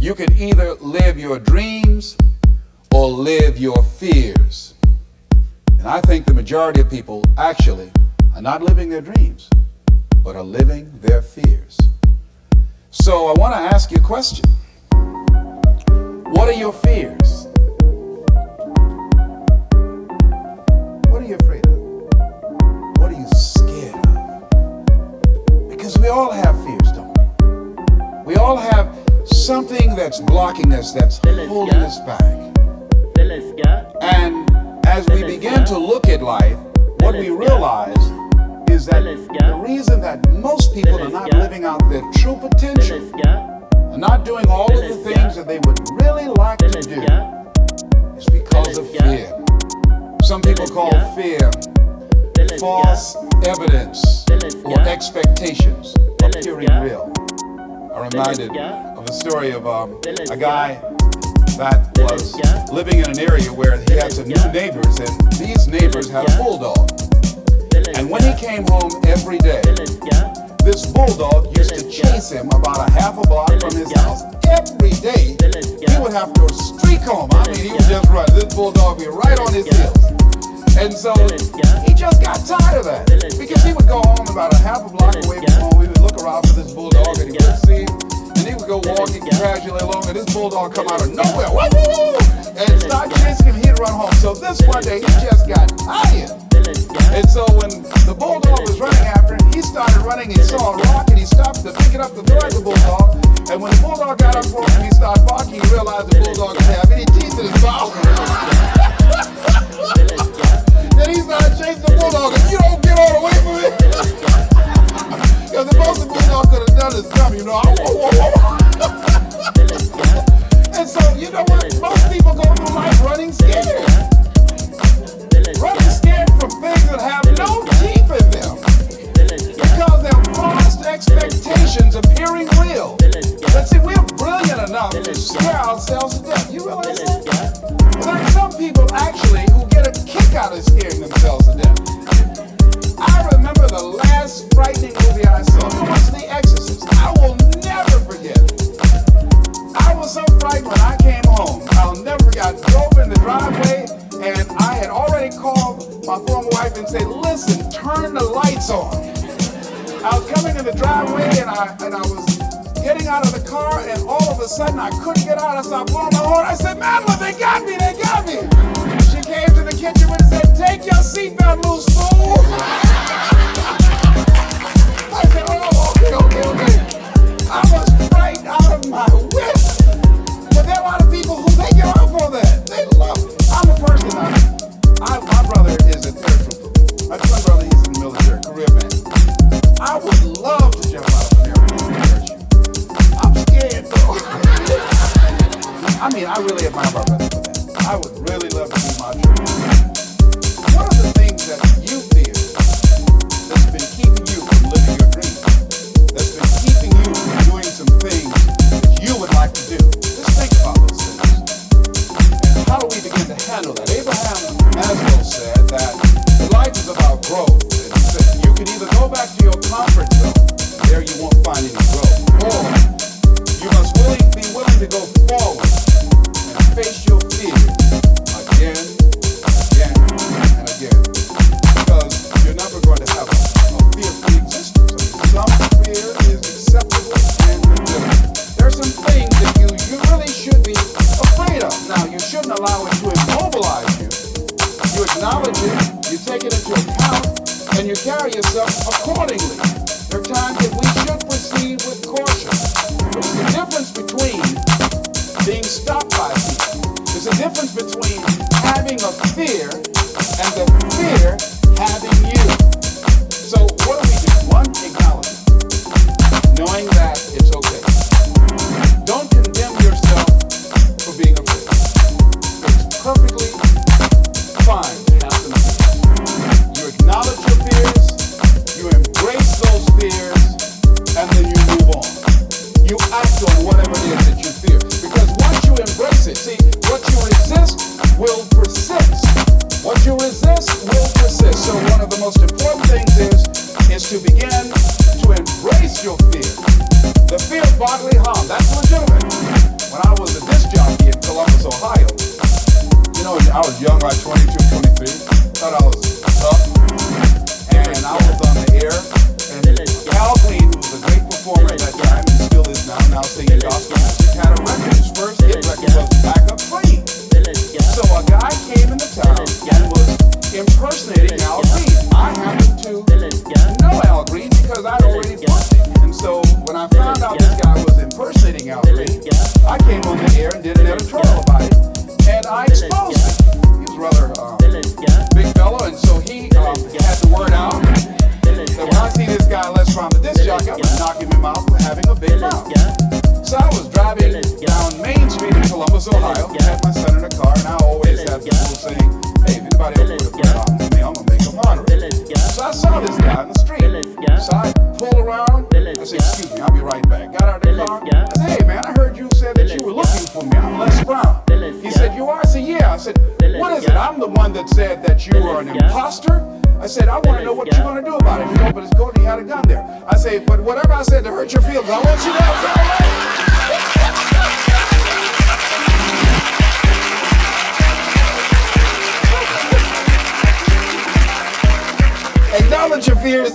You can either live your dreams or live your fears. And I think the majority of people actually are not living their dreams, but are living their fears. So I want to ask you a question. What are your fears? What are you afraid of? What are you scared of? Because we all have fears, something that's blocking us, that's holding us back. And as we begin to look at life, what we realize is that the reason that most people are not living out their true potential, are not doing all of the things that they would really like to do, is because of fear. Some people call fear false evidence or expectations appearing real. I'm reminded of the story of um, a guy that was living in an area where he had some new neighbors, and these neighbors had a bulldog. And when he came home every day, this bulldog used to chase him about a half a block from his house. Every day, he would have to streak home. I mean, he would just run. This bulldog would be right on his heels. And so he just got tired of that because he would go home about a half a block away from home. He would look around for this bulldog this bulldog come out of nowhere woo, woo, woo, and start chasing him. He'd run home. So this one day, he just got tired. And so when the bulldog was running after him, he started running. He saw a rock and he stopped to pick it up to throw at the bulldog. And when the bulldog got up for him, he started barking. He realized the bulldog didn't have any teeth in his mouth. then he started chasing the bulldog. If you don't get all the way from it, because the most the bulldog could have done is jump, you know. and there are some people actually who get a kick out of scaring themselves to death. I remember the last frightening movie I saw. It was The Exorcist. I will never forget. I was so frightened when I came home. I'll never forget. I drove in the driveway and I had already called my former wife and said, listen, turn the lights on. I was coming in the driveway and I and I was getting out of the car and all of a sudden I couldn't get out. I started blowing my horn. I said, Madeline, they got me, they got me. She came to the kitchen and said, take your seatbelt loose, fool. Accordingly. Because I'd already booked him. And so when I found out this guy was impersonating Al Green, I came on the air and did an editorial about it. And I exposed him. He was rather um, big fellow, and so he um, had the word out that when I see this guy Les from the disc jockey, I'm gonna knock him in for having a big mouth. So I was driving down Main Street in Columbus, Ohio. Had my son in the car, and I always have people saying, said, "Excuse me, I'll be right back." Got out of the car. I said, "Hey, man, I heard you said that you were looking for me. I'm Les Brown." He said, "You are?" I said, "Yeah." I said, "What is it?" I'm the one that said that you are an imposter. I said, I want to know what you're going to do about it. Opened his coat and he had a gun there. I say, but whatever I said to hurt your feelings, I want you to know. Acknowledge your fears.